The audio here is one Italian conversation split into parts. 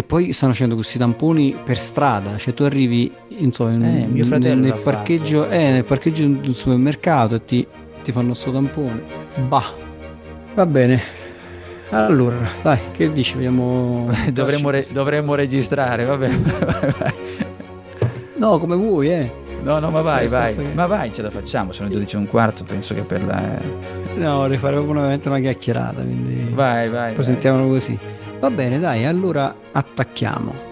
Che poi stanno facendo questi tamponi per strada, cioè tu arrivi insomma, in- Eh, fratello nel, parcheggio, eh, nel parcheggio di un supermercato e ti, ti fanno sto tampone. Bah, va bene. Allora, dai, che dici? Vediamo. dovremmo, re- dovremmo registrare, vabbè. No, come vuoi, eh. No, no, ma vai, vai. che- Ma vai, ce la facciamo. Sono le 12 e un quarto, penso che per la... No, vorrei fare proprio veramente una chiacchierata, quindi. Vai, vai. Poi vai. sentiamolo così. Va bene, dai, allora attacchiamo.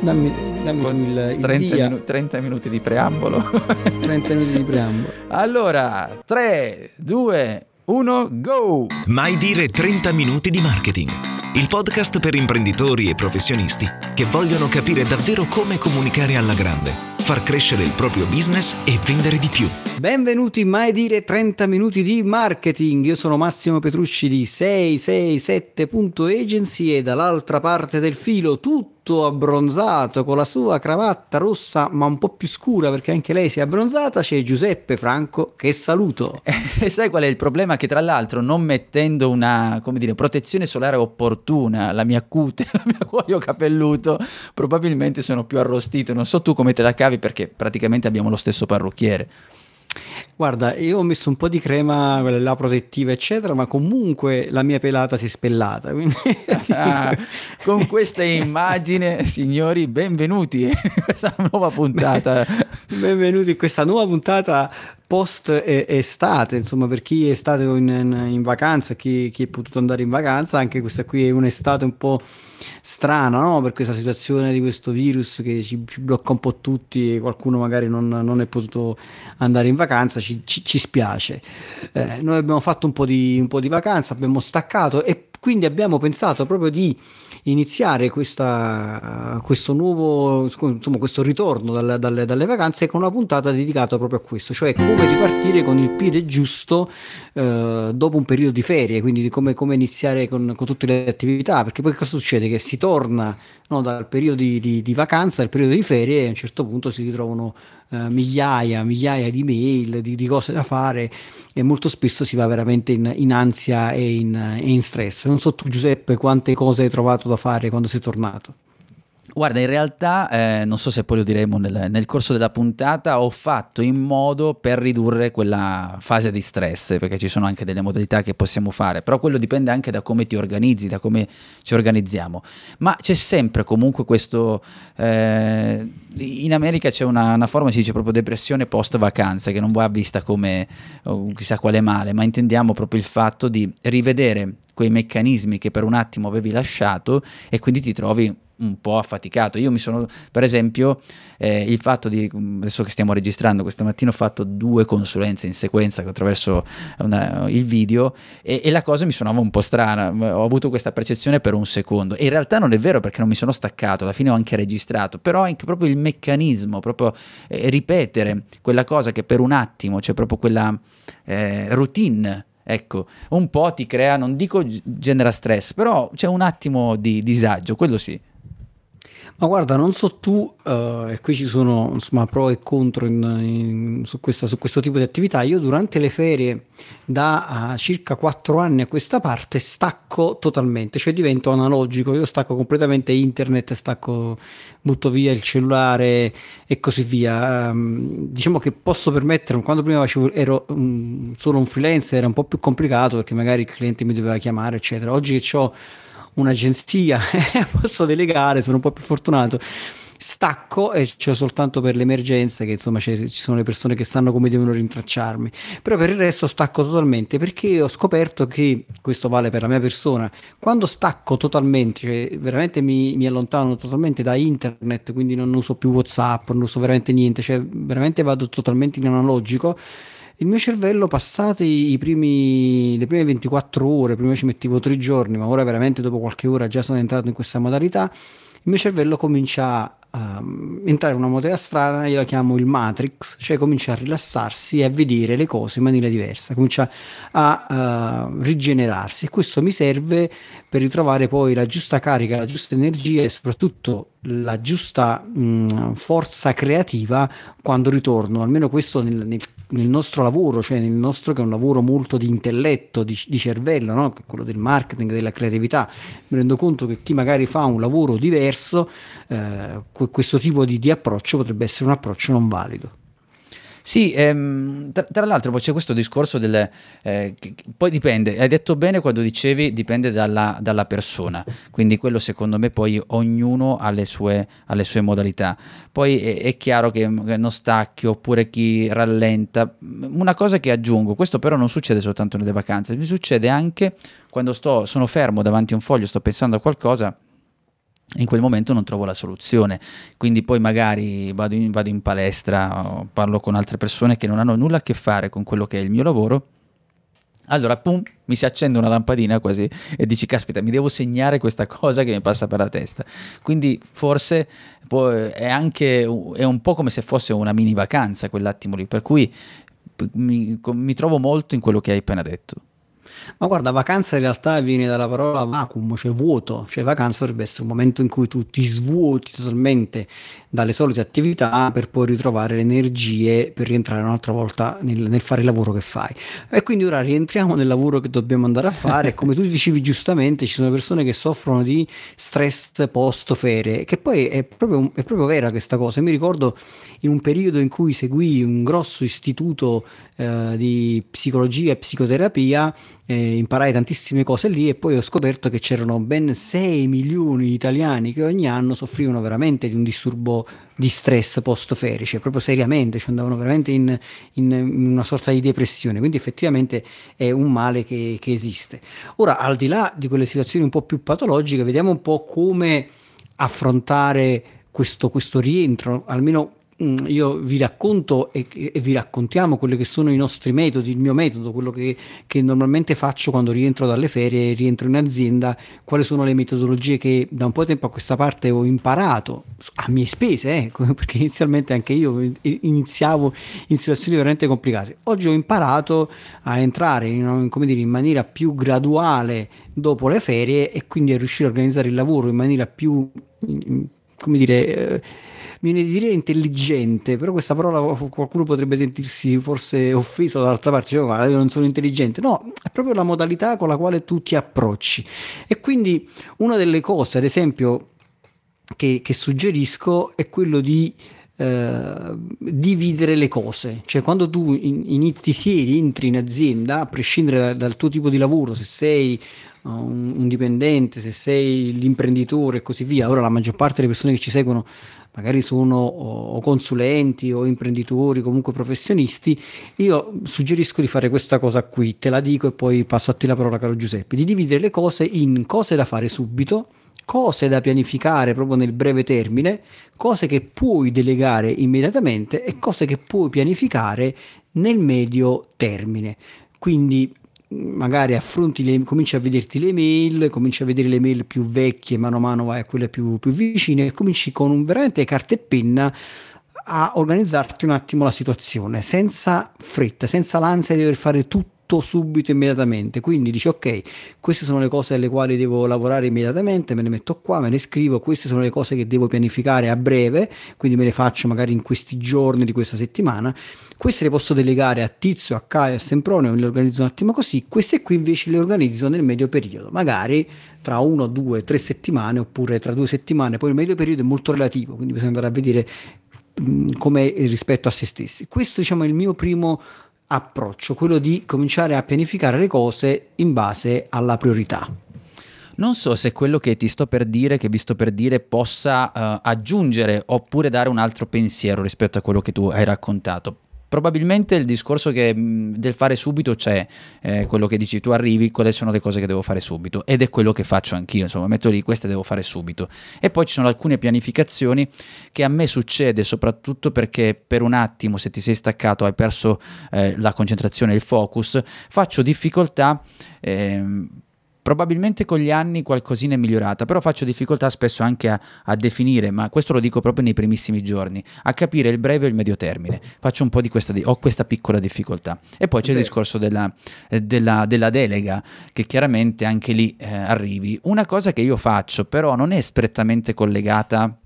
Dammi, dammi il, il 30, via. minu- 30 minuti di preambolo. 30 minuti di preambolo. allora, 3, 2, 1, go! Mai dire 30 minuti di marketing. Il podcast per imprenditori e professionisti che vogliono capire davvero come comunicare alla grande, far crescere il proprio business e vendere di più. Benvenuti in Mai Dire 30 Minuti di Marketing. Io sono Massimo Petrucci di 667.agency e dall'altra parte del filo tutto abbronzato con la sua cravatta rossa ma un po' più scura perché anche lei si è abbronzata c'è Giuseppe Franco che saluto. E sai qual è il problema? Che tra l'altro non mettendo una, dire, protezione solare opportuna, la mia cute, il mio cuoio capelluto, probabilmente sono più arrostito. Non so tu come te la cavi perché praticamente abbiamo lo stesso parrucchiere. Guarda, io ho messo un po' di crema, quella là protettiva, eccetera, ma comunque la mia pelata si è spellata. Quindi... Ah, con questa immagine, signori, benvenuti a questa nuova puntata. Benvenuti in questa nuova puntata post estate, insomma, per chi è stato in, in- in vacanza, chi, chi è potuto andare in vacanza, anche questa qui è un'estate un po' strana, no? Per questa situazione di questo virus che ci, ci blocca un po' tutti e qualcuno magari non, non è potuto andare in vacanza, ci, ci- ci spiace. Eh, noi abbiamo fatto un po' di, un po' di vacanza, abbiamo staccato e quindi abbiamo pensato proprio di iniziare questa, questo nuovo, insomma, questo ritorno dalle, dalle- dalle vacanze con una puntata dedicata proprio a questo, cioè come ripartire con il piede giusto eh, dopo un periodo di ferie, quindi di come, come iniziare con, con tutte le attività, perché poi cosa succede? Che si torna no, dal periodo di, di- di vacanza al periodo di ferie e a un certo punto si ritrovano eh, migliaia, migliaia di mail, di, di cose da fare e molto spesso si va veramente in, in ansia e in, e in stress. Non so tu Giuseppe quante cose hai trovato da fare quando sei tornato. Guarda, in realtà, eh, non so se poi lo diremo nel, nel corso della puntata, ho fatto in modo per ridurre quella fase di stress, perché ci sono anche delle modalità che possiamo fare, però quello dipende anche da come ti organizzi, da come ci organizziamo. Ma c'è sempre comunque questo... eh, in America c'è una, una forma, si dice proprio depressione post vacanze, che non va vista come oh, chissà quale male, ma intendiamo proprio il fatto di rivedere quei meccanismi che per un attimo avevi lasciato e quindi ti trovi un po' affaticato. Io mi sono, per esempio, eh, il fatto di, adesso che stiamo registrando, questa mattina ho fatto due consulenze in sequenza attraverso una- il video e, e la cosa mi suonava un po' strana, ho avuto questa percezione per un secondo. E in realtà non è vero perché non mi sono staccato, alla fine ho anche registrato, però anche proprio il meccanismo, proprio eh, ripetere quella cosa che per un attimo, c'è proprio quella eh, routine. Ecco, un po' ti crea, non dico genera stress, però c'è un attimo di disagio, quello sì. Ma guarda, non so tu, eh, e qui ci sono insomma pro e contro in- in- su, questa- su questo tipo di attività. Io durante le ferie da ah, circa 4 anni a questa parte stacco totalmente, cioè divento analogico. Io stacco completamente internet, stacco, butto via il cellulare e così via. Ehm, diciamo che posso permettermi, quando prima facevo, ero mm, solo un freelancer, era un po' più complicato perché magari il cliente mi doveva chiamare, eccetera. Oggi che ho un'agenzia, posso delegare, sono un po' più fortunato. Stacco e c'è soltanto per le emergenze che insomma ci sono le persone che sanno come devono rintracciarmi, però per il resto stacco totalmente perché ho scoperto che questo vale per la mia persona. Quando stacco totalmente, cioè veramente mi, mi allontano totalmente da internet, quindi non uso più WhatsApp, non uso veramente niente, cioè veramente vado totalmente in analogico il mio cervello passati i primi, le prime 24 ore, prima ci mettevo tre giorni, ma ora veramente dopo qualche ora già sono entrato in questa modalità, il mio cervello comincia a um, entrare in una modalità strana, io la chiamo il Matrix, cioè comincia a rilassarsi e a vedere le cose in maniera diversa, comincia a uh, rigenerarsi. E questo mi serve per ritrovare poi la giusta carica, la giusta energia e soprattutto la giusta mh, forza creativa quando ritorno, almeno questo nel, nel nel nostro lavoro, cioè nel nostro che è un lavoro molto di intelletto, di, di cervello, no? quello del marketing, della creatività, mi rendo conto che chi magari fa un lavoro diverso, eh, questo tipo di, di approccio potrebbe essere un approccio non valido. Sì, ehm, tra, tra, l'altro poi c'è questo discorso del... Eh, che, poi dipende, hai detto bene quando dicevi dipende dalla, dalla, persona, quindi quello secondo me poi ognuno ha le sue, ha le sue modalità. Poi è, è, chiaro che non stacchi oppure chi rallenta. Una cosa che aggiungo, questo però non succede soltanto nelle vacanze, mi succede anche quando sto, sono fermo davanti a un foglio, sto pensando a qualcosa in quel momento non trovo la soluzione, quindi poi magari vado in, vado in palestra, parlo con altre persone che non hanno nulla a che fare con quello che è il mio lavoro allora, pum, mi si accende una lampadina quasi e dici, caspita, mi devo segnare questa cosa che mi passa per la testa. Quindi forse è anche è un po' come se fosse una mini vacanza quell'attimo lì, per cui mi, mi trovo molto in quello che hai appena detto. Ma guarda, vacanza in realtà viene dalla parola vacuum, cioè vuoto, cioè vacanza dovrebbe essere un momento in cui tu ti svuoti totalmente dalle solite attività per poi ritrovare le energie per rientrare un'altra volta nel, nel fare il lavoro che fai. E quindi ora rientriamo nel lavoro che dobbiamo andare a fare. Come tu dicevi giustamente, ci sono persone che soffrono di stress post ferie, che poi è proprio, è proprio vera questa cosa. Mi ricordo in un periodo in cui seguì un grosso istituto eh, di psicologia e psicoterapia eh, imparai tantissime cose lì e poi ho scoperto che c'erano ben 6 milioni di italiani che ogni anno soffrivano veramente di un disturbo di stress post-ferice, proprio seriamente, cioè andavano veramente in, in, in, una sorta di depressione, quindi effettivamente è un male che, che esiste. Ora, al di là di quelle situazioni un po' più patologiche, vediamo un po' come affrontare questo, questo rientro, almeno io vi racconto e, e, vi raccontiamo quelli che sono i nostri metodi, il mio metodo, quello che, che, normalmente faccio quando rientro dalle ferie rientro in azienda, quali sono le metodologie che da un po' di tempo a questa parte ho imparato a mie spese, eh, perché inizialmente anche io iniziavo in situazioni veramente complicate. Oggi ho imparato a entrare in, dire, in maniera più graduale dopo le ferie e quindi a riuscire a organizzare il lavoro in maniera più, come dire... Eh, viene di dire intelligente, però questa parola qualcuno potrebbe sentirsi forse offeso dall'altra parte, cioè, ma io non sono intelligente. No, è proprio la modalità con la quale tu ti approcci. E quindi una delle cose, ad esempio, che, che suggerisco è quello di Uh, dividere le cose, cioè quando tu inizi, siedi, entri in azienda, a prescindere da, dal tuo tipo di lavoro, se sei un, un, dipendente, se sei l'imprenditore e così via, ora la maggior parte delle persone che ci seguono magari sono o consulenti o imprenditori, comunque professionisti, io suggerisco di fare questa cosa qui, te la dico e poi passo a te la parola caro Giuseppe, di dividere le cose in cose da fare subito, cose da pianificare proprio nel breve termine, cose che puoi delegare immediatamente e cose che puoi pianificare nel medio termine. Quindi magari affronti le, cominci a vederti le mail, cominci a vedere le mail più vecchie, mano a mano vai a quelle più, più vicine e cominci con un veramente carta e penna a organizzarti un attimo la situazione senza fretta, senza l'ansia di dover fare tutto tutto subito, immediatamente. Quindi dici ok, queste sono le cose alle quali devo lavorare immediatamente, me le metto qua, me le scrivo, queste sono le cose che devo pianificare a breve, quindi me le faccio magari in questi giorni di questa settimana. Queste le posso delegare a Tizio, a Caio, a Sempronio, me le organizzo un attimo così. Queste qui invece le organizzo nel medio periodo, magari tra uno, due, tre settimane oppure tra due settimane. Poi il medio periodo è molto relativo, quindi bisogna andare a vedere come rispetto a se stessi. Questo diciamo è il mio primo approccio, quello di cominciare a pianificare le cose in base alla priorità. Non so se quello che ti sto per dire, che vi sto per dire, possa uh, aggiungere oppure dare un altro pensiero rispetto a quello che tu hai raccontato. Probabilmente il discorso che, del fare subito c'è, eh, quello che dici tu arrivi, quali sono le cose che devo fare subito ed è quello che faccio anch'io, insomma metto lì queste devo fare subito. E poi ci sono alcune pianificazioni che a me succede soprattutto perché per un attimo se ti sei staccato hai perso eh, la concentrazione il focus, faccio difficoltà eh, Probabilmente con gli anni qualcosina è migliorata, però faccio difficoltà spesso anche a, a, definire, ma questo lo dico proprio nei primissimi giorni, a capire il breve e il medio termine. Faccio un po' di questa, ho questa piccola difficoltà. E poi c'è Beh. il discorso della, eh, della, della, delega, che chiaramente anche lì eh, arrivi. Una cosa che io faccio, però non è strettamente collegata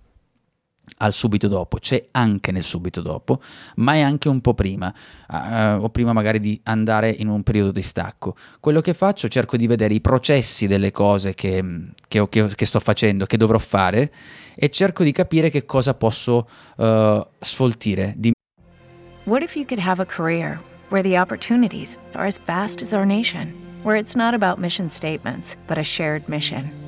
al subito dopo, c'è anche nel subito dopo, ma è anche un po' prima, uh, o prima magari di andare in un periodo di stacco. Quello che faccio, cerco di vedere i processi delle cose che, che, che, che sto facendo, che dovrò fare, e cerco di capire che cosa posso uh, sfoltire. Di... What if you could have a career where the opportunities are as vast as our nation, where it's not about mission statements, but a shared mission?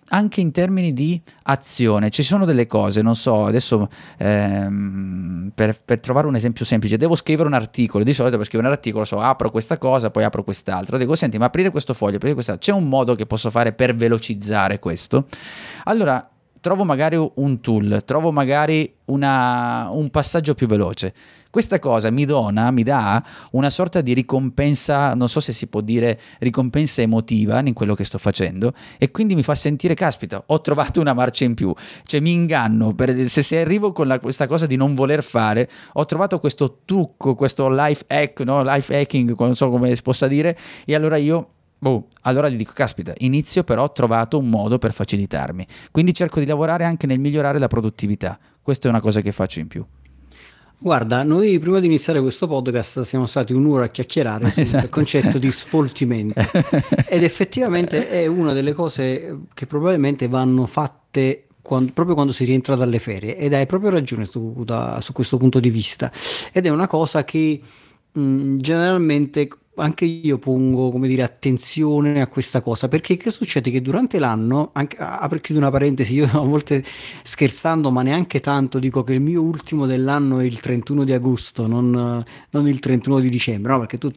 anche in termini di azione. Ci sono delle cose, non so, adesso ehm, per, per, trovare un esempio semplice, devo scrivere un articolo, di solito per scrivere un articolo so, apro questa cosa, poi apro quest'altro, dico senti, ma aprire questo foglio, aprire quest'altro, c'è un modo che posso fare per velocizzare questo? Allora, trovo magari un tool, trovo magari una, un passaggio più veloce. Questa cosa mi dona, mi dà una sorta di ricompensa, non so se si può dire ricompensa emotiva in quello che sto facendo e quindi mi fa sentire, caspita, ho trovato una marcia in più, cioè mi inganno, per, se, se arrivo con la, questa cosa di non voler fare, ho trovato questo trucco, questo life hack, no? life hacking, non so come si possa dire, e allora io Oh, allora gli dico, caspita, inizio però ho trovato un modo per facilitarmi. Quindi cerco di lavorare anche nel migliorare la produttività. Questa è una cosa che faccio in più. Guarda, noi prima di iniziare questo podcast siamo stati un'ora a chiacchierare sul esatto. concetto di sfoltimento ed effettivamente è una delle cose che probabilmente vanno fatte quando, proprio quando si rientra dalle ferie ed hai proprio ragione su, da, su questo punto di vista ed è una cosa che mh, generalmente anche io pongo come dire attenzione a questa cosa perché che succede che durante l'anno anche apro chiudo una parentesi io a volte scherzando ma neanche tanto dico che il mio ultimo dell'anno è il 31 di agosto non, non il 31 di dicembre no? perché tu,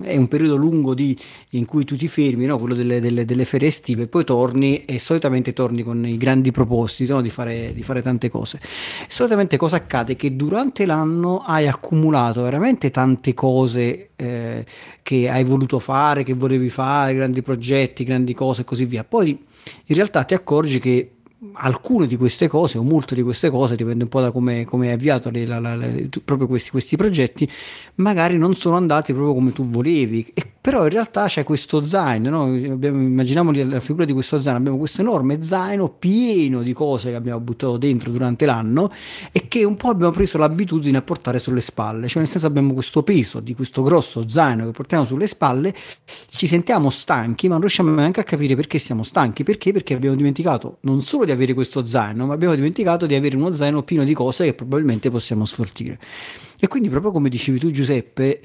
è un periodo lungo di, in cui tu ti fermi no? quello delle, delle, delle, ferie estive poi torni e solitamente torni con i grandi propositi no? di, fare, di fare tante cose solitamente cosa accade che durante l'anno hai accumulato veramente tante cose eh, che hai voluto fare, che volevi fare, grandi progetti, grandi cose e così via. Poi in realtà ti accorgi che alcune di queste cose o molte di queste cose, dipende un po' da come, hai avviato le, la, la, le, proprio questi, questi, progetti, magari non sono andati proprio come tu volevi. E però in realtà c'è questo zaino, no? abbiamo, immaginiamo la figura di questo zaino, abbiamo questo enorme zaino pieno di cose che abbiamo buttato dentro durante l'anno e che un po' abbiamo preso l'abitudine a portare sulle spalle, cioè nel senso abbiamo questo peso di questo grosso zaino che portiamo sulle spalle, ci sentiamo stanchi ma non riusciamo neanche a capire perché siamo stanchi, perché? Perché abbiamo dimenticato non solo di avere questo zaino, ma abbiamo dimenticato di avere uno zaino pieno di cose che probabilmente possiamo sfortire. E quindi proprio come dicevi tu Giuseppe,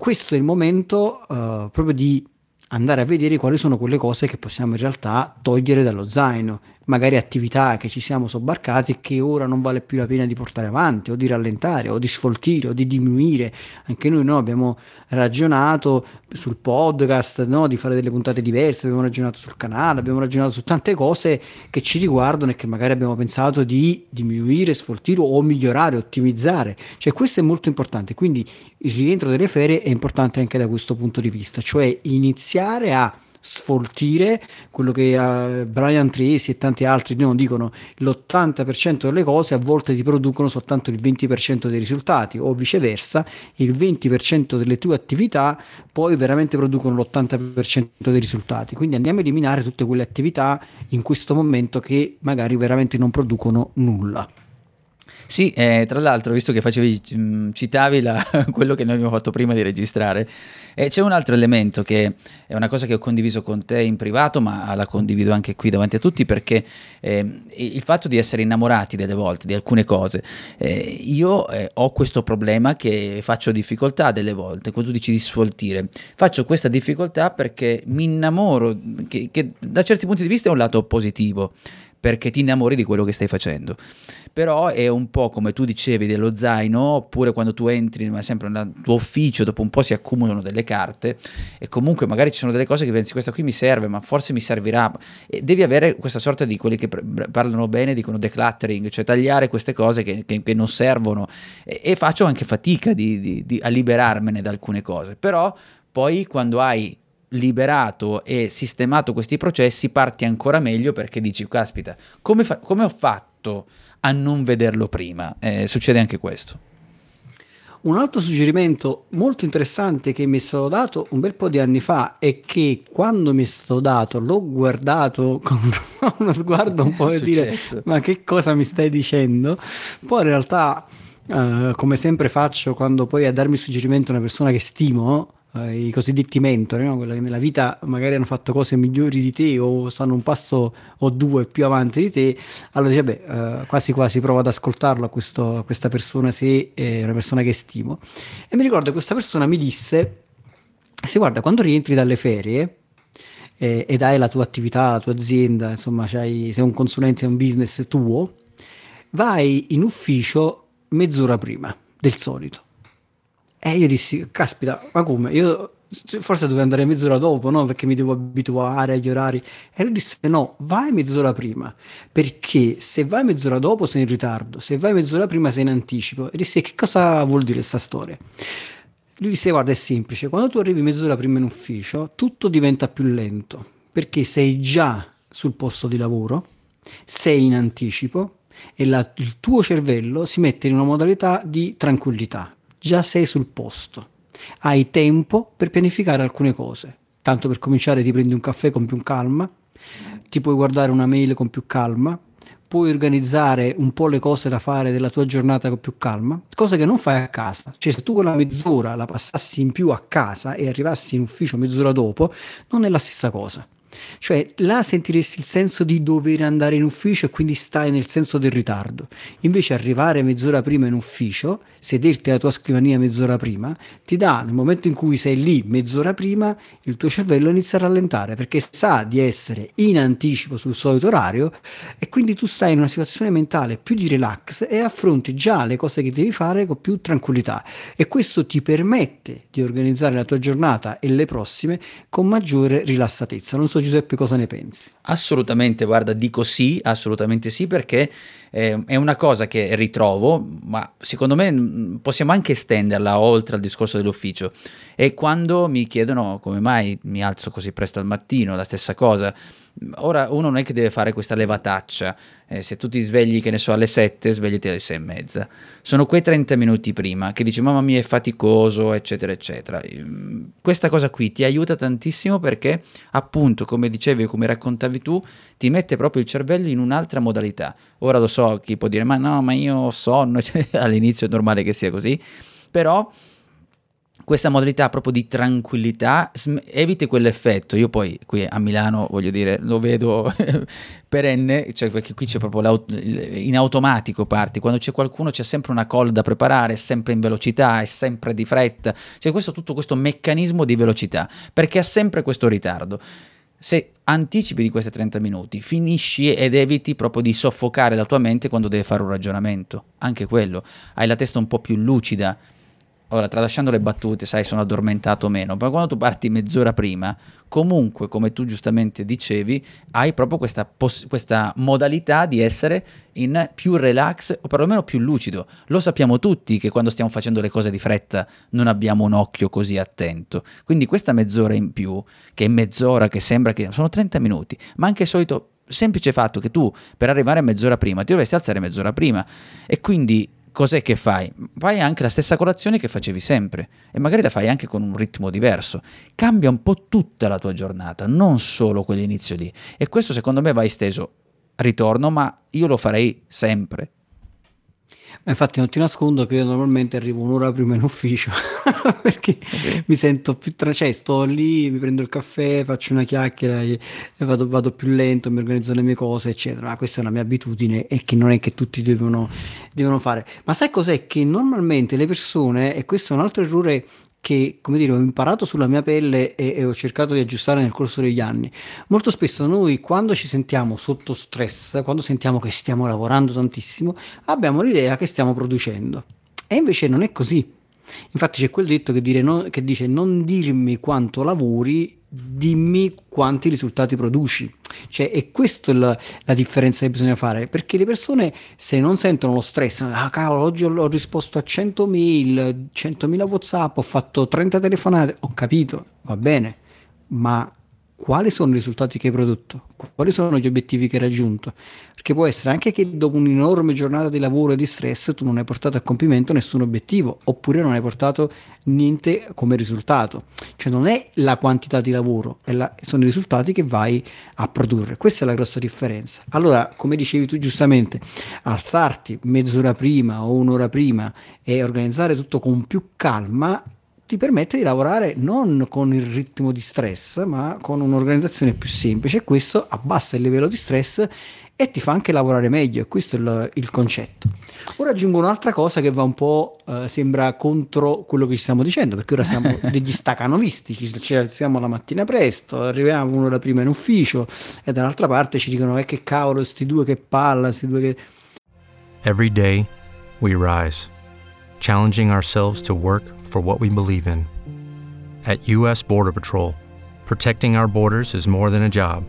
questo è il momento uh, proprio di andare a vedere quali sono quelle cose che possiamo in realtà togliere dallo zaino magari attività che ci siamo sobbarcati e che ora non vale più la pena di portare avanti o di rallentare o di sfoltire o di diminuire. Anche noi no, abbiamo ragionato sul podcast no, di fare delle puntate diverse, abbiamo ragionato sul canale, abbiamo ragionato su tante cose che ci riguardano e che magari abbiamo pensato di diminuire, sfoltire o migliorare, ottimizzare. Cioè questo è molto importante, quindi il rientro delle ferie è importante anche da questo punto di vista, cioè iniziare a sfoltire quello che uh, Brian Tracy e tanti altri non dicono l'80% delle cose a volte ti producono soltanto il 20% dei risultati o viceversa il 20% delle tue attività poi veramente producono l'80% dei risultati. Quindi andiamo a eliminare tutte quelle attività in questo momento che magari veramente non producono nulla Sì, eh, tra l'altro, visto che facevi, mm, citavi la, quello che noi abbiamo fatto prima di registrare, eh, c'è un altro elemento che è una cosa che ho condiviso con te in privato, ma la condivido anche qui davanti a tutti, perché eh, il fatto di essere innamorati delle volte di alcune cose, eh, io eh, ho questo problema che faccio difficoltà delle volte, quando tu dici di sfoltire, faccio questa difficoltà perché mi innamoro, che, che da certi punti di vista è un lato positivo perché ti innamori di quello che stai facendo. Però è un po' come tu dicevi dello zaino, oppure quando tu entri ma sempre nel tuo ufficio, dopo un po' si accumulano delle carte e comunque magari ci sono delle cose che pensi questa qui mi serve, ma forse mi servirà. E devi avere questa sorta di quelli che parlano bene, dicono decluttering, cioè tagliare queste cose che, che, che non servono e, e, faccio anche fatica di, di, di, a liberarmene da alcune cose. Però poi quando hai liberato e sistemato questi processi parti ancora meglio perché dici caspita come, fa- come ho fatto a non vederlo prima? Eh, succede anche questo. Un altro suggerimento molto interessante che mi è stato dato un bel po' di anni fa è che quando mi è stato dato l'ho guardato con uno sguardo un po' di dire ma che cosa mi stai dicendo? Poi in realtà Uh, come sempre faccio quando poi a darmi suggerimento a una persona che stimo, eh, i cosiddetti mentori, no? quelli che nella vita magari hanno fatto cose migliori di te o stanno un passo o due più avanti di te, allora dici, beh, eh, quasi quasi provo ad ascoltarlo a, questo, a questa persona se è una persona che stimo. E mi ricordo che questa persona mi disse, se guarda, quando rientri dalle ferie, eh, ed hai la tua attività, la tua azienda, insomma, sei un consulente, un business tuo, vai in ufficio mezz'ora prima del solito. E io dissi, caspita, ma come? Io forse dovevo andare mezz'ora dopo, no? Perché mi devo abituare agli orari. E lui disse, no, vai mezz'ora prima, perché se vai mezz'ora dopo sei in ritardo, se vai mezz'ora prima sei in anticipo. E disse, che cosa vuol dire questa storia? Lui disse, guarda, è semplice, quando tu arrivi mezz'ora prima in ufficio, tutto diventa più lento, perché sei già sul posto di lavoro, sei in anticipo e la, il tuo cervello si mette in una modalità di tranquillità, già sei sul posto, hai tempo per pianificare alcune cose. Tanto per cominciare ti prendi un caffè con più calma, ti puoi guardare una mail con più calma, puoi organizzare un po' le cose da fare della tua giornata con più calma, cosa che non fai a casa. Cioè se tu quella mezz'ora la passassi in più a casa e arrivassi in ufficio mezz'ora dopo, non è la stessa cosa. Cioè là sentiresti il senso di dover andare in ufficio e quindi stai nel senso del ritardo. Invece arrivare mezz'ora prima in ufficio, sederti alla tua scrivania mezz'ora prima, ti dà nel momento in cui sei lì mezz'ora prima, il tuo cervello inizia a rallentare perché sa di essere in anticipo sul solito orario e quindi tu stai in una situazione mentale più di relax e affronti già le cose che devi fare con più tranquillità e questo ti permette di organizzare la tua giornata e le prossime con maggiore rilassatezza. Non so Giuseppe cosa ne pensi? Assolutamente, guarda, dico sì, assolutamente sì, perché eh, è una cosa che ritrovo, ma secondo me mm, possiamo anche estenderla oltre al discorso dell'ufficio. E quando mi chiedono come mai mi alzo così presto al mattino, la stessa cosa Ora uno non è che deve fare questa levataccia, eh, se tu ti svegli che ne so alle 7, svegliati alle 6 e mezza. Sono quei 30 minuti prima che dici mamma mia è faticoso, eccetera, eccetera. Ehm, questa cosa qui ti aiuta tantissimo perché appunto, come dicevi come raccontavi tu, ti mette proprio il cervello in un'altra modalità. Ora lo so, chi può dire ma no, ma io ho sonno, all'inizio è normale che sia così, però questa modalità proprio di tranquillità eviti quell'effetto. Io poi qui a Milano, voglio dire, lo vedo perenne, cioè perché qui c'è proprio in automatico parti, quando c'è qualcuno c'è sempre una call da preparare, è sempre in velocità, è sempre di fretta, c'è questo, tutto questo meccanismo di velocità, perché ha sempre questo ritardo. Se anticipi di questi 30 minuti, finisci ed eviti proprio di soffocare la tua mente quando deve fare un ragionamento, anche quello, hai la testa un po' più lucida ora tralasciando le battute, sai, sono addormentato o meno, ma quando tu parti mezz'ora prima, comunque, come tu giustamente dicevi, hai proprio questa, poss- questa modalità di essere in più relax o perlomeno più lucido. Lo sappiamo tutti che quando stiamo facendo le cose di fretta non abbiamo un occhio così attento. Quindi questa mezz'ora in più, che è mezz'ora che sembra che sono 30 minuti, ma anche solito semplice fatto che tu per arrivare mezz'ora prima ti dovresti alzare mezz'ora prima e quindi cos'è che fai? Fai anche la stessa colazione che facevi sempre e magari la fai anche con un ritmo diverso. Cambia un po' tutta la tua giornata, non solo quell'inizio lì. E questo secondo me va esteso. Ritorno, ma io lo farei sempre. Infatti non ti nascondo che io normalmente arrivo un'ora prima in ufficio perché sì. mi sento più tra... cioè sto lì, mi prendo il caffè, faccio una chiacchiera vado, vado, più lento, mi organizzo le mie cose, eccetera. Ma questa è una mia abitudine e che non è che tutti devono, devono fare. Ma sai cos'è? Che normalmente le persone, e questo è un altro errore che, come dire, ho imparato sulla mia pelle e, e, ho cercato di aggiustare nel corso degli anni. Molto spesso noi quando ci sentiamo sotto stress, quando sentiamo che stiamo lavorando tantissimo, abbiamo l'idea che stiamo producendo. E invece non è così. Infatti c'è quel detto che, no, che dice non dirmi quanto lavori, dimmi quanti risultati produci. Cioè, è questa la, la, differenza che bisogna fare, perché le persone se non sentono lo stress, ah cavolo, oggi ho, ho risposto a 100 mail, 100.000 WhatsApp, ho fatto 30 telefonate, ho capito, va bene, ma quali sono i risultati che hai prodotto, quali sono gli obiettivi che hai raggiunto, perché può essere anche che dopo un'enorme giornata di lavoro e di stress tu non hai portato a compimento nessun obiettivo, oppure non hai portato niente come risultato, cioè non è la quantità di lavoro, la, sono i risultati che vai a produrre, questa è la grossa differenza. Allora, come dicevi tu giustamente, alzarti mezz'ora prima o un'ora prima e organizzare tutto con più calma ti permette di lavorare non con il ritmo di stress, ma con un'organizzazione più semplice e questo abbassa il livello di stress e ti fa anche lavorare meglio, questo è il, il concetto. Ora aggiungo un'altra cosa che va un po', eh, sembra contro quello che ci stiamo dicendo, perché ora siamo degli stacanovisti, ci, ci alziamo la mattina presto, arriviamo un'ora prima in ufficio e dall'altra parte ci dicono eh, che cavolo, sti due che palla, sti due che... Every day we rise, challenging ourselves to work for what we believe in. At U.S. Border Patrol, protecting our borders is more than a job,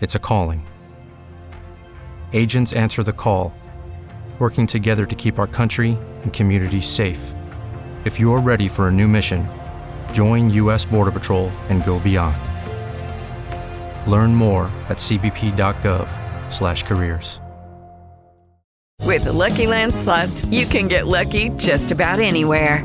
it's a calling. Agents answer the call, working together to keep our country and communities safe. If you're ready for a new mission, join U.S. Border Patrol and go beyond. Learn more at cbp.gov/careers. With the Lucky Land slots, you can get lucky just about anywhere.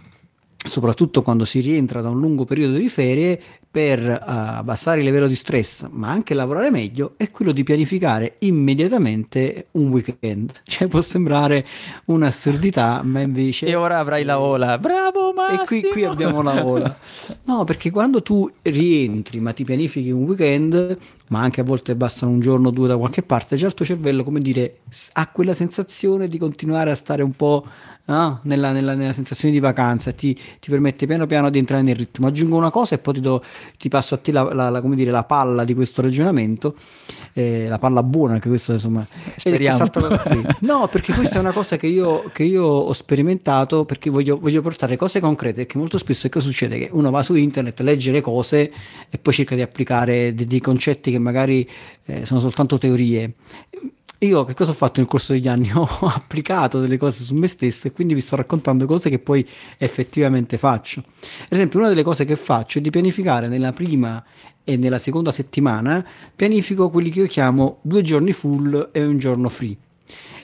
soprattutto quando si rientra da un lungo periodo di ferie, per uh, abbassare il livello di stress, ma anche lavorare meglio, è quello di pianificare immediatamente un weekend. Cioè può sembrare un'assurdità, ma invece... E ora avrai la ola. Bravo Massimo! E qui, qui abbiamo la ola. No, perché quando tu rientri, ma ti pianifichi un weekend, ma anche a volte bastano un giorno o due da qualche parte, già il tuo cervello, come dire, ha quella sensazione di continuare a stare un po' no? nella, nella, nella, sensazione di vacanza ti, ti, permette piano piano di entrare nel ritmo. Aggiungo una cosa e poi ti, do, ti passo a te la, la, la, dire, la, palla di questo ragionamento, eh, la palla buona, anche questo insomma. Speriamo. No, perché questa è una cosa che io, che io ho sperimentato perché voglio, voglio, portare cose concrete, che molto spesso che succede? Che uno va su internet, legge le cose e poi cerca di applicare dei, dei concetti che magari eh, sono soltanto teorie io che cosa ho fatto nel corso degli anni? Ho applicato delle cose su me stesso e quindi vi sto raccontando cose che poi effettivamente faccio. Ad esempio, una delle cose che faccio è di pianificare nella prima e nella seconda settimana, pianifico quelli che io chiamo due giorni full e un giorno free.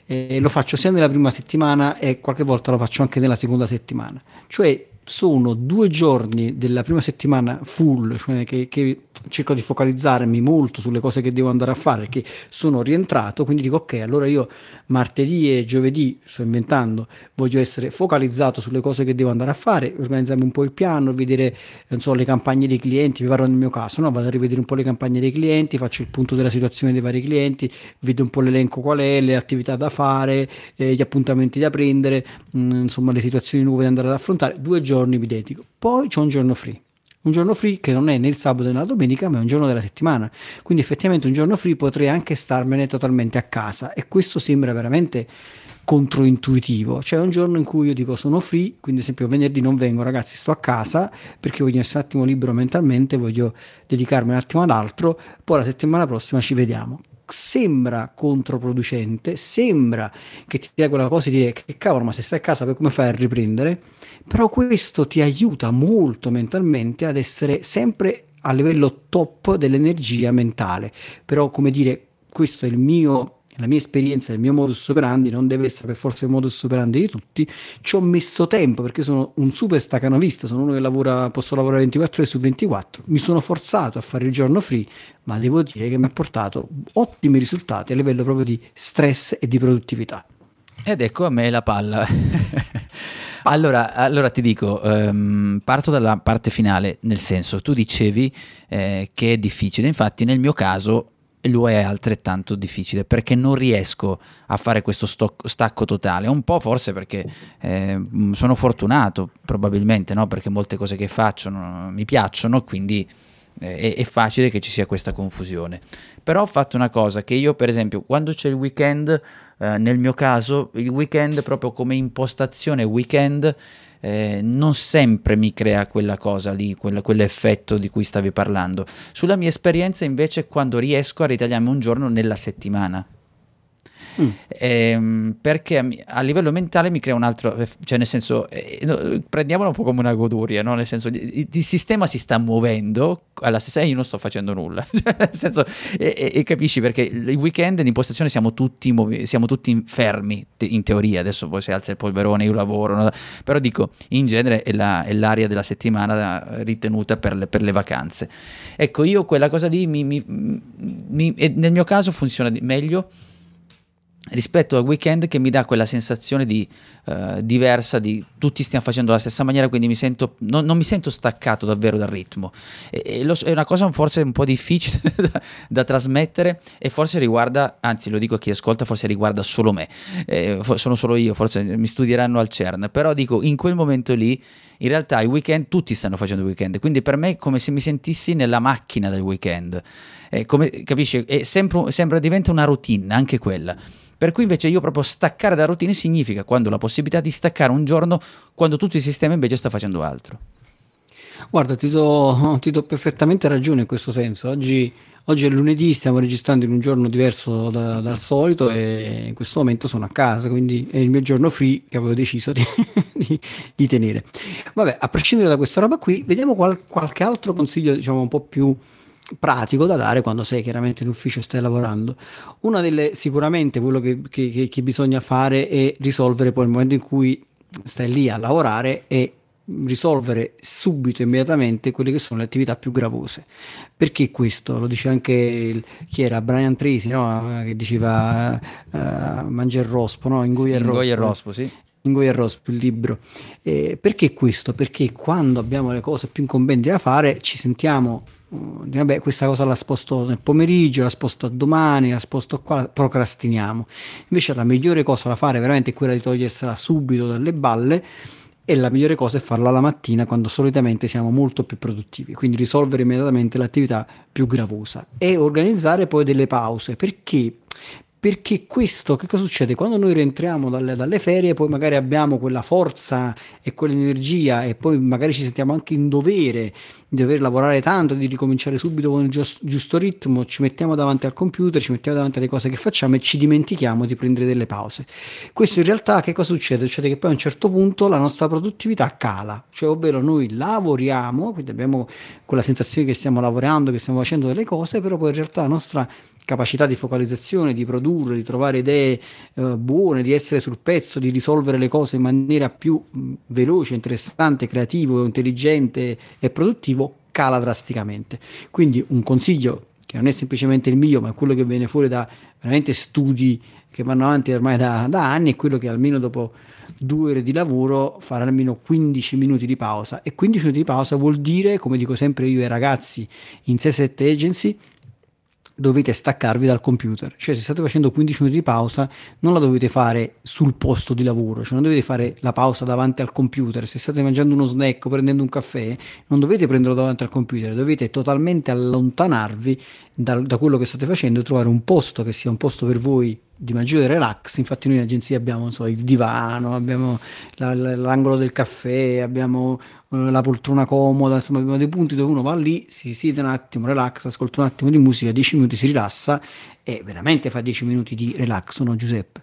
E lo faccio sia nella prima settimana e qualche volta lo faccio anche nella seconda settimana. Cioè sono due giorni della prima settimana full, cioè che, che cerco di focalizzarmi molto sulle cose che devo andare a fare, perché sono rientrato, quindi dico ok, allora io martedì e giovedì, sto inventando, voglio essere focalizzato sulle cose che devo andare a fare, organizzarmi un po' il piano, vedere so, le campagne dei clienti, vi parlo nel mio caso, no? vado a rivedere un po' le campagne dei clienti, faccio il punto della situazione dei vari clienti, vedo un po' l'elenco qual è, le attività da fare, eh, gli appuntamenti da prendere, mh, mm, insomma le situazioni nuove da andare ad affrontare, due giorni mi dedico, poi c'è un giorno free un giorno free che non è né il sabato né la domenica, ma è un giorno della settimana. Quindi effettivamente un giorno free potrei anche starmene totalmente a casa e questo sembra veramente controintuitivo. Cioè un giorno in cui io dico sono free, quindi ad esempio venerdì non vengo, ragazzi, sto a casa perché voglio essere un attimo libero mentalmente, voglio dedicarmi un attimo ad altro, poi la settimana prossima ci vediamo. Sembra controproducente, sembra che ti dia quella cosa di dire che cavolo, ma se stai a casa come fai a riprendere? Però questo ti aiuta molto mentalmente ad essere sempre a livello top dell'energia mentale. Però come dire, questo è il mio la mia esperienza, il mio modus operandi non deve essere per forza il modus operandi di tutti, ci ho messo tempo perché sono un super stacanovista, sono uno che lavora, posso lavorare 24 ore su 24, mi sono forzato a fare il giorno free, ma devo dire che mi ha portato ottimi risultati a livello proprio di stress e di produttività. Ed ecco a me la palla. allora, allora, ti dico, um, parto dalla parte finale, nel senso, tu dicevi eh, che è difficile, infatti nel mio caso lo è altrettanto difficile perché non riesco a fare questo stoc- stacco totale, un po' forse perché eh, sono fortunato probabilmente, no? perché molte cose che faccio no, mi piacciono, quindi eh, è, facile che ci sia questa confusione. Però ho fatto una cosa che io per esempio quando c'è il weekend, eh, nel mio caso il weekend proprio come impostazione weekend, eh, non sempre mi crea quella cosa lì, quella, quell'effetto di cui stavi parlando. Sulla mia esperienza invece quando riesco a ritagliarmi un giorno nella settimana. Mm. Ehm, perché a, livello mentale mi crea un altro, eh, cioè nel senso, eh, prendiamola un po' come una goduria, no? nel senso, il, il, sistema si sta muovendo alla stessa io non sto facendo nulla, cioè, nel senso, e, e, capisci perché il weekend in impostazione siamo tutti, siamo tutti fermi in teoria, adesso poi si alza il polverone, io lavoro, no? però dico, in genere è, la, è l'area della settimana ritenuta per le, per le, vacanze. Ecco, io quella cosa lì mi, mi, mi, nel mio caso funziona meglio rispetto al weekend che mi dà quella sensazione di uh, diversa di tutti stiamo facendo la stessa maniera quindi mi sento, non, non mi sento staccato davvero dal ritmo. E, e lo, è una cosa forse un po' difficile da, da, trasmettere e forse riguarda anzi lo dico a chi ascolta forse riguarda solo me. Eh, sono solo io forse mi studieranno al CERN. Però dico in quel momento lì in realtà i weekend tutti stanno facendo il weekend. Quindi per me è come se mi sentissi nella macchina del weekend. Eh, come, capisci? È sempre, sembra diventa una routine anche quella per cui invece io proprio staccare da routine significa quando la possibilità di staccare un giorno quando tutto il sistema invece sta facendo altro. Guarda, ti do, ti do perfettamente ragione in questo senso. Oggi, oggi, è lunedì, stiamo registrando in un giorno diverso da, dal solito e in questo momento sono a casa, quindi è il mio giorno free che avevo deciso di, di, di tenere. Vabbè, a prescindere da questa roba qui, vediamo qual, qualche altro consiglio, diciamo, un po' più pratico da dare quando sei chiaramente in ufficio e stai lavorando. Una delle sicuramente quello che, che, che, bisogna fare è risolvere poi il momento in cui stai lì a lavorare e risolvere subito, immediatamente quelle che sono le attività più gravose. Perché questo? Lo dice anche il, chi era Brian Tracy, no? che diceva uh, mangia il rospo, no? Ingoi sì, il rospo. Il rospo sì. Ingoi il rospo, il libro. Eh, perché questo? Perché quando abbiamo le cose più incombenti da fare ci sentiamo vabbè questa cosa la sposto nel pomeriggio, la sposto a domani, la sposto qua, procrastiniamo. Invece la migliore cosa da fare veramente è quella di togliersela subito dalle balle e la migliore cosa è farla la mattina quando solitamente siamo molto più produttivi, quindi risolvere immediatamente l'attività più gravosa e organizzare poi delle pause. Perché? Perché questo che cosa succede quando noi rientriamo dalle, dalle, ferie poi magari abbiamo quella forza e quell'energia e poi magari ci sentiamo anche in dovere di dover lavorare tanto di ricominciare subito con il giusto, ritmo ci mettiamo davanti al computer ci mettiamo davanti alle cose che facciamo e ci dimentichiamo di prendere delle pause questo in realtà che cosa succede? succede che poi a un certo punto la nostra produttività cala cioè ovvero noi lavoriamo quindi abbiamo quella sensazione che stiamo lavorando che stiamo facendo delle cose però poi in realtà la nostra capacità di focalizzazione, di produrre, di trovare idee eh, buone, di essere sul pezzo, di risolvere le cose in maniera più mh, veloce, interessante, creativo, intelligente e produttivo, cala drasticamente. Quindi un consiglio che non è semplicemente il mio, ma è quello che viene fuori da veramente studi che vanno avanti ormai da, da anni, è quello che almeno dopo due ore di lavoro fare almeno 15 minuti di pausa e 15 minuti di pausa vuol dire, come dico sempre io ai ragazzi in 6-7 agency, dovete staccarvi dal computer, cioè se state facendo 15 minuti di pausa non la dovete fare sul posto di lavoro, cioè non dovete fare la pausa davanti al computer, se state mangiando uno snack o prendendo un caffè non dovete prenderlo davanti al computer, dovete totalmente allontanarvi da, da quello che state facendo e trovare un posto che sia un posto per voi di maggiore relax, infatti noi in agenzia abbiamo so, il divano, abbiamo la, l'angolo del caffè, abbiamo la poltrona comoda, insomma dei punti dove uno va lì, si siede un attimo, relax, ascolta un attimo di musica, 10 minuti si rilassa e veramente fa 10 minuti di relax, no Giuseppe?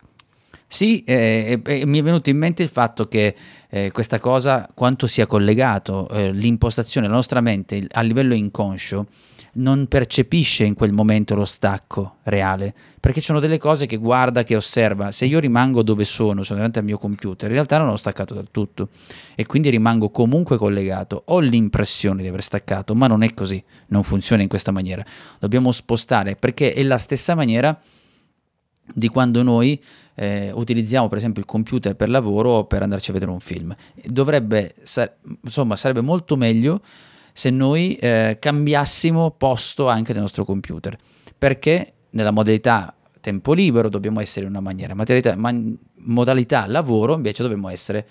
Sì, eh, eh, mi è venuto in mente il fatto che eh, questa cosa, quanto sia collegato, eh, l'impostazione, la nostra mente a livello inconscio, non percepisce in quel momento lo stacco reale, perché ci sono delle cose che guarda, che osserva. Se io rimango dove sono, sono davanti al mio computer, in realtà non ho staccato dal tutto e quindi rimango comunque collegato. Ho l'impressione di aver staccato, ma non è così, non funziona in questa maniera. Dobbiamo spostare perché è la stessa maniera di quando noi eh, utilizziamo per esempio il computer per lavoro o per andarci a vedere un film. Dovrebbe, insomma, sarebbe molto meglio se noi eh, cambiassimo posto anche nel nostro computer, perché nella modalità tempo libero dobbiamo essere in una maniera, modalità, man, modalità lavoro invece dobbiamo essere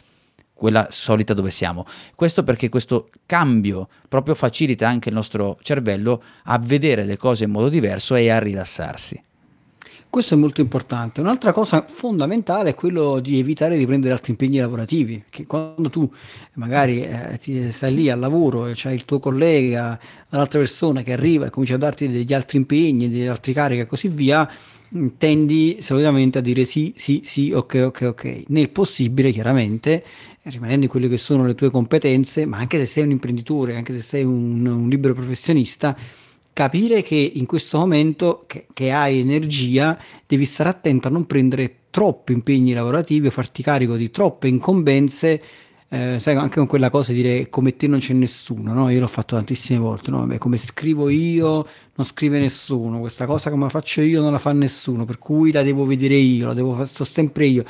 quella solita dove siamo. Questo perché questo cambio proprio facilita anche il nostro cervello a vedere le cose in modo diverso e a rilassarsi. Questo è molto importante. Un'altra cosa fondamentale è quello di evitare di prendere altri impegni lavorativi, che quando tu magari eh, stai lì al lavoro e c'è il tuo collega, l'altra persona che arriva e comincia a darti degli altri impegni, degli altri carichi e così via, mm, tendi solitamente a dire sì, sì, sì, ok, ok, ok. Nel possibile, chiaramente, rimanendo in quelle che sono le tue competenze, ma anche se sei un imprenditore, anche se sei un, un libero professionista, capire che in questo momento che, che, hai energia devi stare attento a non prendere troppi impegni lavorativi o farti carico di troppe incombenze eh, sai anche con quella cosa di dire come te non c'è nessuno no? io l'ho fatto tantissime volte no? Vabbè, come scrivo io non scrive nessuno questa cosa come la faccio io non la fa nessuno per cui la devo vedere io la devo sto sempre io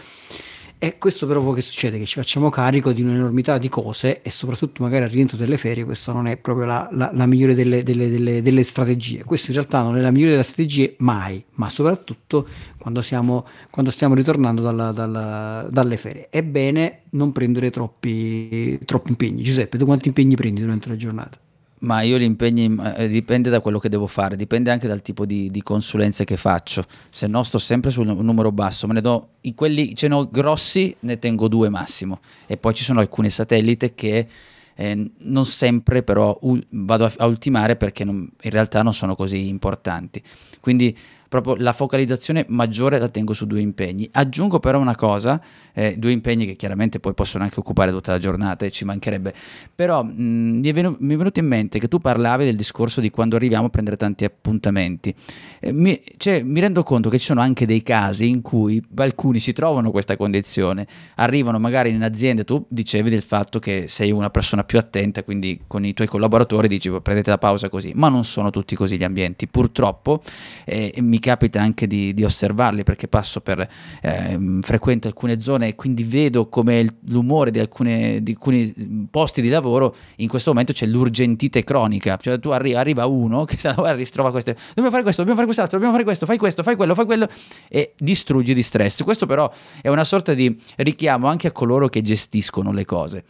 e questo però che succede? Che ci facciamo carico di un'enormità di cose e soprattutto magari al rientro delle ferie questo non è proprio la, la, la migliore delle, delle, delle, delle, strategie. Questo in realtà non è la migliore delle strategie mai, ma soprattutto quando, siamo, quando stiamo ritornando dalla, dalla, dalle ferie. È bene non prendere troppi, troppi impegni. Giuseppe, tu quanti impegni prendi durante la giornata? Ma io gli impegni eh, dipende da quello che devo fare, dipende anche dal tipo di, di, consulenze che faccio. Se no, sto sempre sul numero basso. Me ne do in quelli ce ne ho grossi, ne tengo due massimo. E poi ci sono alcune satellite che eh, non sempre però u- vado a, a ultimare perché non, in realtà non sono così importanti. Quindi proprio la focalizzazione maggiore la tengo su due impegni. Aggiungo però una cosa, eh, due impegni che chiaramente poi possono anche occupare tutta la giornata e ci mancherebbe, però mh, mi, è venuto, mi, è venuto in mente che tu parlavi del discorso di quando arriviamo a prendere tanti appuntamenti. Eh, mi, cioè, mi rendo conto che ci sono anche dei casi in cui alcuni si trovano questa condizione, arrivano magari in azienda, tu dicevi del fatto che sei una persona più attenta, quindi con i tuoi collaboratori dici prendete la pausa così, ma non sono tutti così gli ambienti, purtroppo eh, mi capita anche di, di osservarli perché passo per, eh, frequento alcune zone e quindi vedo come l'umore di, alcune, di alcuni posti di lavoro in questo momento c'è l'urgentite cronica, cioè tu arri- arriva uno che si trova queste, dobbiamo fare questo, dobbiamo fare quest'altro, dobbiamo fare questo, fai questo, fai quello, fai quello e distruggi di stress. Questo però è una sorta di richiamo anche a coloro che gestiscono le cose.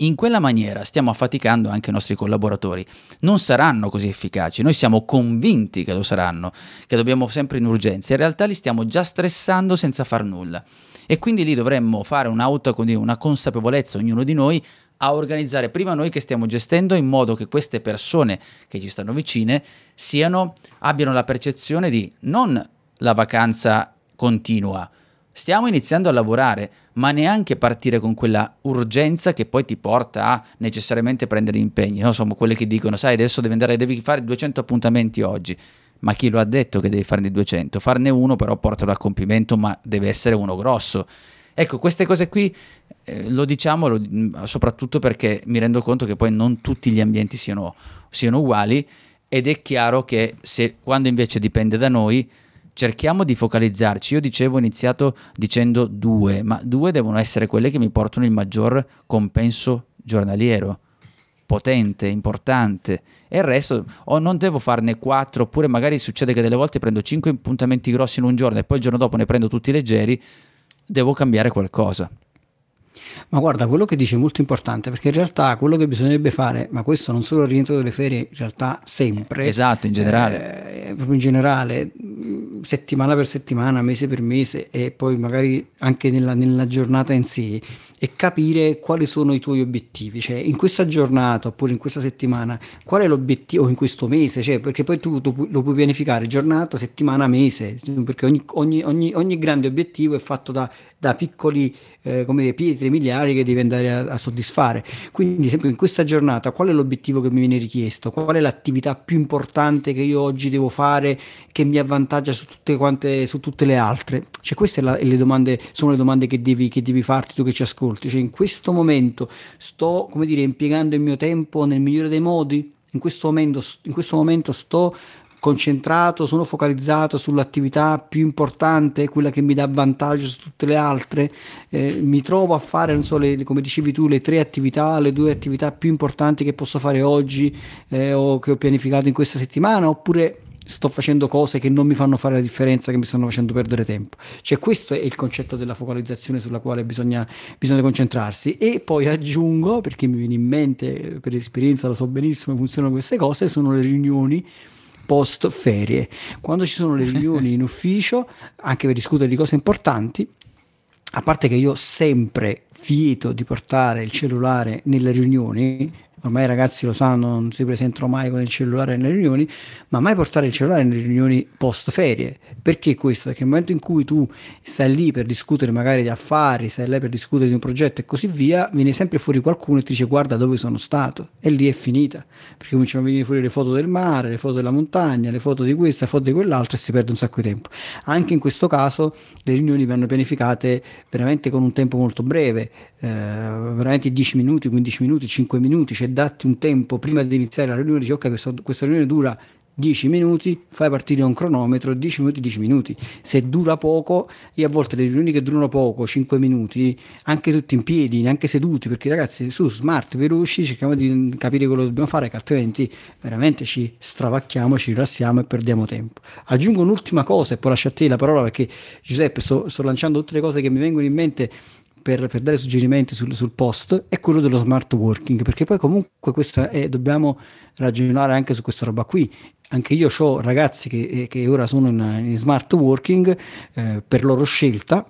In quella maniera stiamo affaticando anche i nostri collaboratori. Non saranno così efficaci, noi siamo convinti che lo saranno, che dobbiamo sempre in urgenza, in realtà li stiamo già stressando senza far nulla. E quindi lì dovremmo fare un'auto, una consapevolezza, ognuno di noi, a organizzare prima noi che stiamo gestendo in modo che queste persone che ci stanno vicine siano, abbiano la percezione di non la vacanza continua, stiamo iniziando a lavorare, ma neanche partire con quella urgenza che poi ti porta a necessariamente prendere impegni. No? Sono quelle che dicono, sai, adesso devi andare, devi fare 200 appuntamenti oggi. Ma chi lo ha detto che devi farne 200? Farne uno però portalo a compimento, ma deve essere uno grosso. Ecco, queste cose qui eh, lo diciamo lo, soprattutto perché mi rendo conto che poi non tutti gli ambienti siano, siano uguali ed è chiaro che se quando invece dipende da noi cerchiamo di focalizzarci. Io dicevo, ho iniziato dicendo due, ma due devono essere quelle che mi portano il maggior compenso giornaliero, potente, importante. E il resto, o non devo farne quattro, oppure magari succede che delle volte prendo cinque appuntamenti grossi in un giorno e poi il giorno dopo ne prendo tutti leggeri, devo cambiare qualcosa. Ma guarda, quello che dice è molto importante perché in realtà quello che bisognerebbe fare, ma questo non solo al rientro delle ferie, in realtà sempre. Esatto, in generale. Eh, proprio in generale, settimana per settimana, mese per mese e poi magari anche nella, nella giornata in sé, e capire quali sono i tuoi obiettivi, cioè in questa giornata oppure in questa settimana, qual è l'obiettivo, in questo mese, cioè, perché poi tu, lo puoi pianificare giornata, settimana, mese, perché ogni, ogni, ogni, ogni grande obiettivo è fatto da da piccoli eh, come dire, pietre miliari che devi andare a, a, soddisfare. Quindi, esempio, in questa giornata, qual è l'obiettivo che mi viene richiesto? Qual è l'attività più importante che io oggi devo fare che mi avvantaggia su tutte, quante, su tutte le altre? Cioè, queste la, le domande, sono le domande che devi, che devi farti tu che ci ascolti. Cioè, in questo momento sto, come dire, impiegando il mio tempo nel migliore dei modi? In questo momento, in questo momento sto concentrato, sono focalizzato sull'attività più importante, quella che mi dà vantaggio su tutte le altre, eh, mi trovo a fare, non so, le, come dicevi tu, le tre attività, le due attività più importanti che posso fare oggi eh, o che ho pianificato in questa settimana, oppure sto facendo cose che non mi fanno fare la differenza, che mi stanno facendo perdere tempo. Cioè questo è il concetto della focalizzazione sulla quale bisogna, bisogna concentrarsi. E poi aggiungo, perché mi viene in mente, per esperienza lo so benissimo come funzionano queste cose, sono le riunioni post ferie. Quando ci sono le riunioni in ufficio, anche per discutere di cose importanti, a parte che io sempre vieto di portare il cellulare nelle riunioni, ormai i ragazzi lo sanno, non si presentano mai con il cellulare nelle riunioni, ma mai portare il cellulare nelle riunioni post ferie. Perché questo? Perché nel momento in cui tu stai lì per discutere magari di affari, stai lì per discutere di un progetto e così via, viene sempre fuori qualcuno e ti dice guarda dove sono stato e lì è finita, perché cominciano a venire fuori le foto del mare, le foto della montagna, le foto di questa, le foto di quell'altra e si perde un sacco di tempo. Anche in questo caso le riunioni vengono pianificate veramente con un tempo molto breve, eh, veramente 10 minuti, 15 minuti, 5 minuti, cioè datti un tempo prima di iniziare la riunione, dici ok questa, questa riunione dura 10 minuti, fai partire un cronometro, 10 minuti, 10 minuti. Se dura poco, io a volte le riunioni che durano poco, 5 minuti, anche tutti in piedi, neanche seduti, perché ragazzi su smart, veloci, cerchiamo di capire quello che dobbiamo fare, che altrimenti veramente ci stravacchiamo, ci rilassiamo e perdiamo tempo. Aggiungo un'ultima cosa e poi lascio a te la parola perché Giuseppe sto, sto lanciando tutte le cose che mi vengono in mente per, per dare suggerimenti sul, sul, post è quello dello smart working, perché poi comunque questo è, dobbiamo ragionare anche su questa roba qui. Anche io ho ragazzi che, che ora sono in, in smart working eh, per loro scelta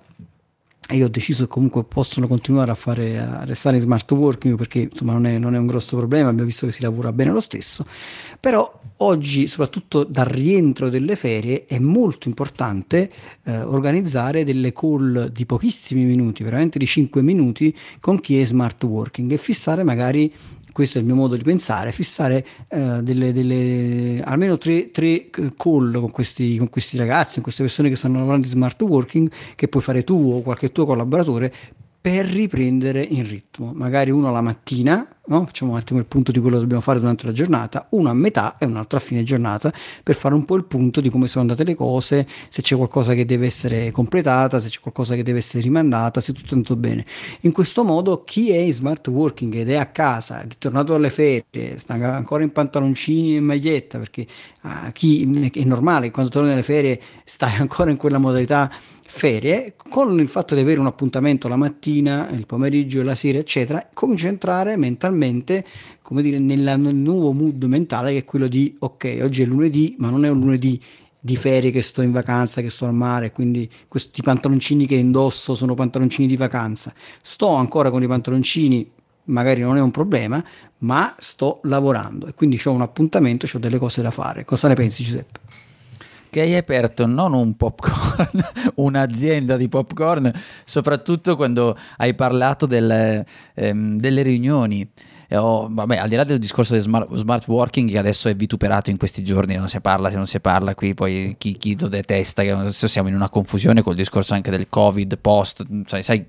e io ho deciso che comunque possono continuare a, fare, a restare in smart working perché insomma non è, non è, un grosso problema, abbiamo visto che si lavora bene lo stesso, però oggi soprattutto dal rientro delle ferie è molto importante eh, organizzare delle call di pochissimi minuti, veramente di 5 minuti con chi è smart working e fissare magari questo è il mio modo di pensare, fissare eh, delle, delle, almeno tre, tre call con questi, con questi, ragazzi, con queste persone che stanno lavorando in smart working, che puoi fare tu o qualche tuo collaboratore per riprendere in ritmo. Magari uno la mattina, no? facciamo un attimo il punto di quello che dobbiamo fare durante la giornata, uno a metà e un altro a fine giornata per fare un po' il punto di come sono andate le cose, se c'è qualcosa che deve essere completata, se c'è qualcosa che deve essere rimandata, se tutto è andato bene. In questo modo chi è in smart working ed è a casa, è tornato dalle ferie, sta ancora in pantaloncini e maglietta, perché ah, chi è normale, quando torna dalle ferie stai ancora in quella modalità ferie, con il fatto di avere un appuntamento la mattina, il pomeriggio, la sera, eccetera, comincia a entrare mentalmente, come dire, nel nuovo mood mentale che è quello di ok, oggi è lunedì, ma non è un lunedì di ferie che sto in vacanza, che sto al mare, quindi questi pantaloncini che indosso sono pantaloncini di vacanza. Sto ancora con i pantaloncini, magari non è un problema, ma sto lavorando e quindi ho un appuntamento, ho delle cose da fare. Cosa ne pensi Giuseppe? che hai aperto non un popcorn, un'azienda di popcorn, soprattutto quando hai parlato del, ehm, delle riunioni oh, vabbè, al di là del discorso del smart, smart, working che adesso è vituperato in questi giorni, non si parla, se non si parla qui poi chi, chi lo detesta, che adesso siamo in una confusione col discorso anche del covid, post, sai, sai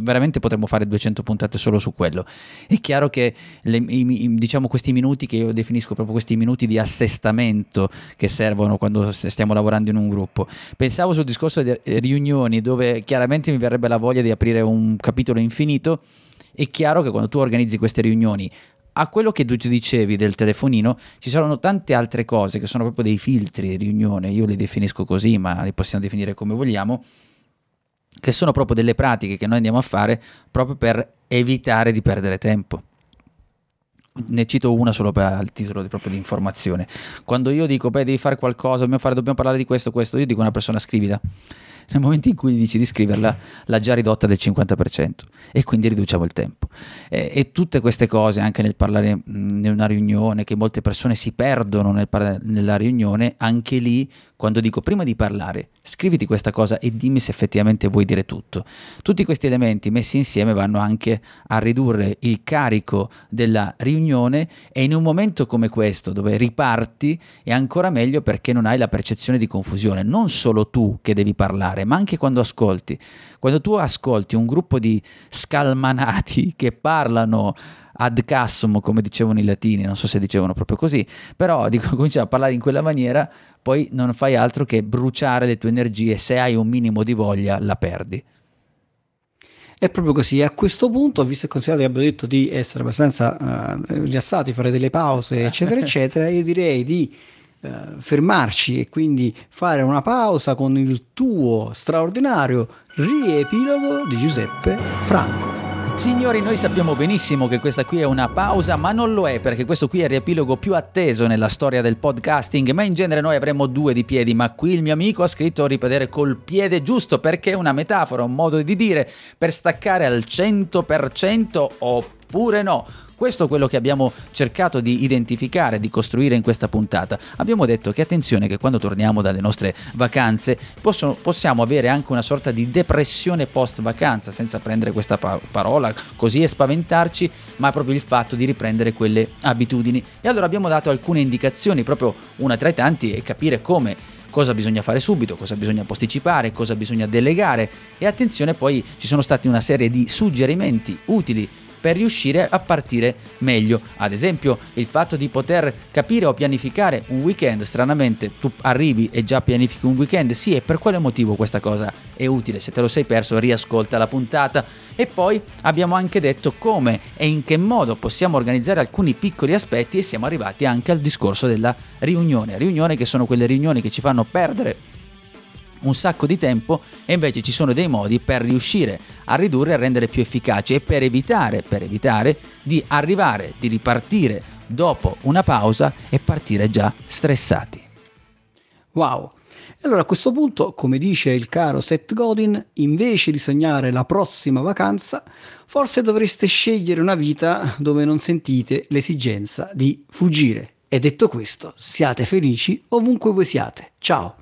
veramente potremmo fare 200 puntate solo su quello. È chiaro che le, i, diciamo questi minuti che io definisco proprio questi minuti di assestamento che servono quando stiamo lavorando in un gruppo. Pensavo sul discorso di riunioni dove chiaramente mi verrebbe la voglia di aprire un capitolo infinito è chiaro che quando tu organizzi queste riunioni a quello che tu ci dicevi del telefonino, ci saranno tante altre cose che sono proprio dei filtri di riunione, io li definisco così, ma li possiamo definire come vogliamo, che sono proprio delle pratiche che noi andiamo a fare proprio per evitare di perdere tempo. Ne cito una solo per il titolo di, proprio di informazione. Quando io dico, beh, devi fare qualcosa, dobbiamo, fare, dobbiamo parlare di questo, questo, io dico a una persona scrivila nel momento in cui dici di scriverla l'ha già ridotta del 50% e quindi riduciamo il tempo. E, e tutte queste cose, anche nel parlare in una riunione, che molte persone si perdono nel par- nella riunione, anche lì quando dico prima di parlare, scriviti questa cosa e dimmi se effettivamente vuoi dire tutto. Tutti questi elementi messi insieme vanno anche a ridurre il carico della riunione e in un momento come questo dove riparti è ancora meglio perché non hai la percezione di confusione, non solo tu che devi parlare, ma anche quando ascolti. Quando tu ascolti un gruppo di scalmanati che parlano ad cassum, come dicevano i latini, non so se dicevano proprio così, però dico, cominciare a parlare in quella maniera, poi non fai altro che bruciare le tue energie, se hai un minimo di voglia la perdi. È proprio così. A questo punto, visto e considerato che abbiamo detto di essere abbastanza uh, rilassati, fare delle pause, eccetera, eccetera, io direi di uh, fermarci e quindi fare una pausa con il tuo straordinario riepilogo di Giuseppe Franco. Signori, noi sappiamo benissimo che questa qui è una pausa, ma non lo è perché questo qui è il riepilogo più atteso nella storia del podcasting, ma in genere noi avremmo due di piedi, ma qui il mio amico ha scritto ripetere col piede giusto perché è una metafora, un modo di dire per staccare al 100% oppure no. Questo è quello che abbiamo cercato di identificare, di costruire in questa puntata. Abbiamo detto che attenzione che quando torniamo dalle nostre vacanze possono, possiamo avere anche una sorta di depressione post vacanza, senza prendere questa pa- parola così e spaventarci, ma proprio il fatto di riprendere quelle abitudini. E allora abbiamo dato alcune indicazioni, proprio una tra i tanti, e capire come cosa bisogna fare subito, cosa bisogna posticipare, cosa bisogna delegare e attenzione poi ci sono stati una serie di suggerimenti utili per riuscire a partire meglio. Ad esempio, il fatto di poter capire o pianificare un weekend, stranamente tu arrivi e già pianifichi un weekend, sì, e per quale motivo questa cosa è utile? Se te lo sei perso, riascolta la puntata. E poi abbiamo anche detto come e in che modo possiamo organizzare alcuni piccoli aspetti e siamo arrivati anche al discorso della riunione. Riunione che sono quelle riunioni che ci fanno perdere un sacco di tempo e invece ci sono dei modi per riuscire a ridurre a rendere più efficaci e per evitare, per evitare di arrivare, di ripartire dopo una pausa e partire già stressati. Wow! Allora a questo punto, come dice il caro Seth Godin, invece di sognare la prossima vacanza, forse dovreste scegliere una vita dove non sentite l'esigenza di fuggire. E detto questo, siate felici ovunque voi siate. Ciao!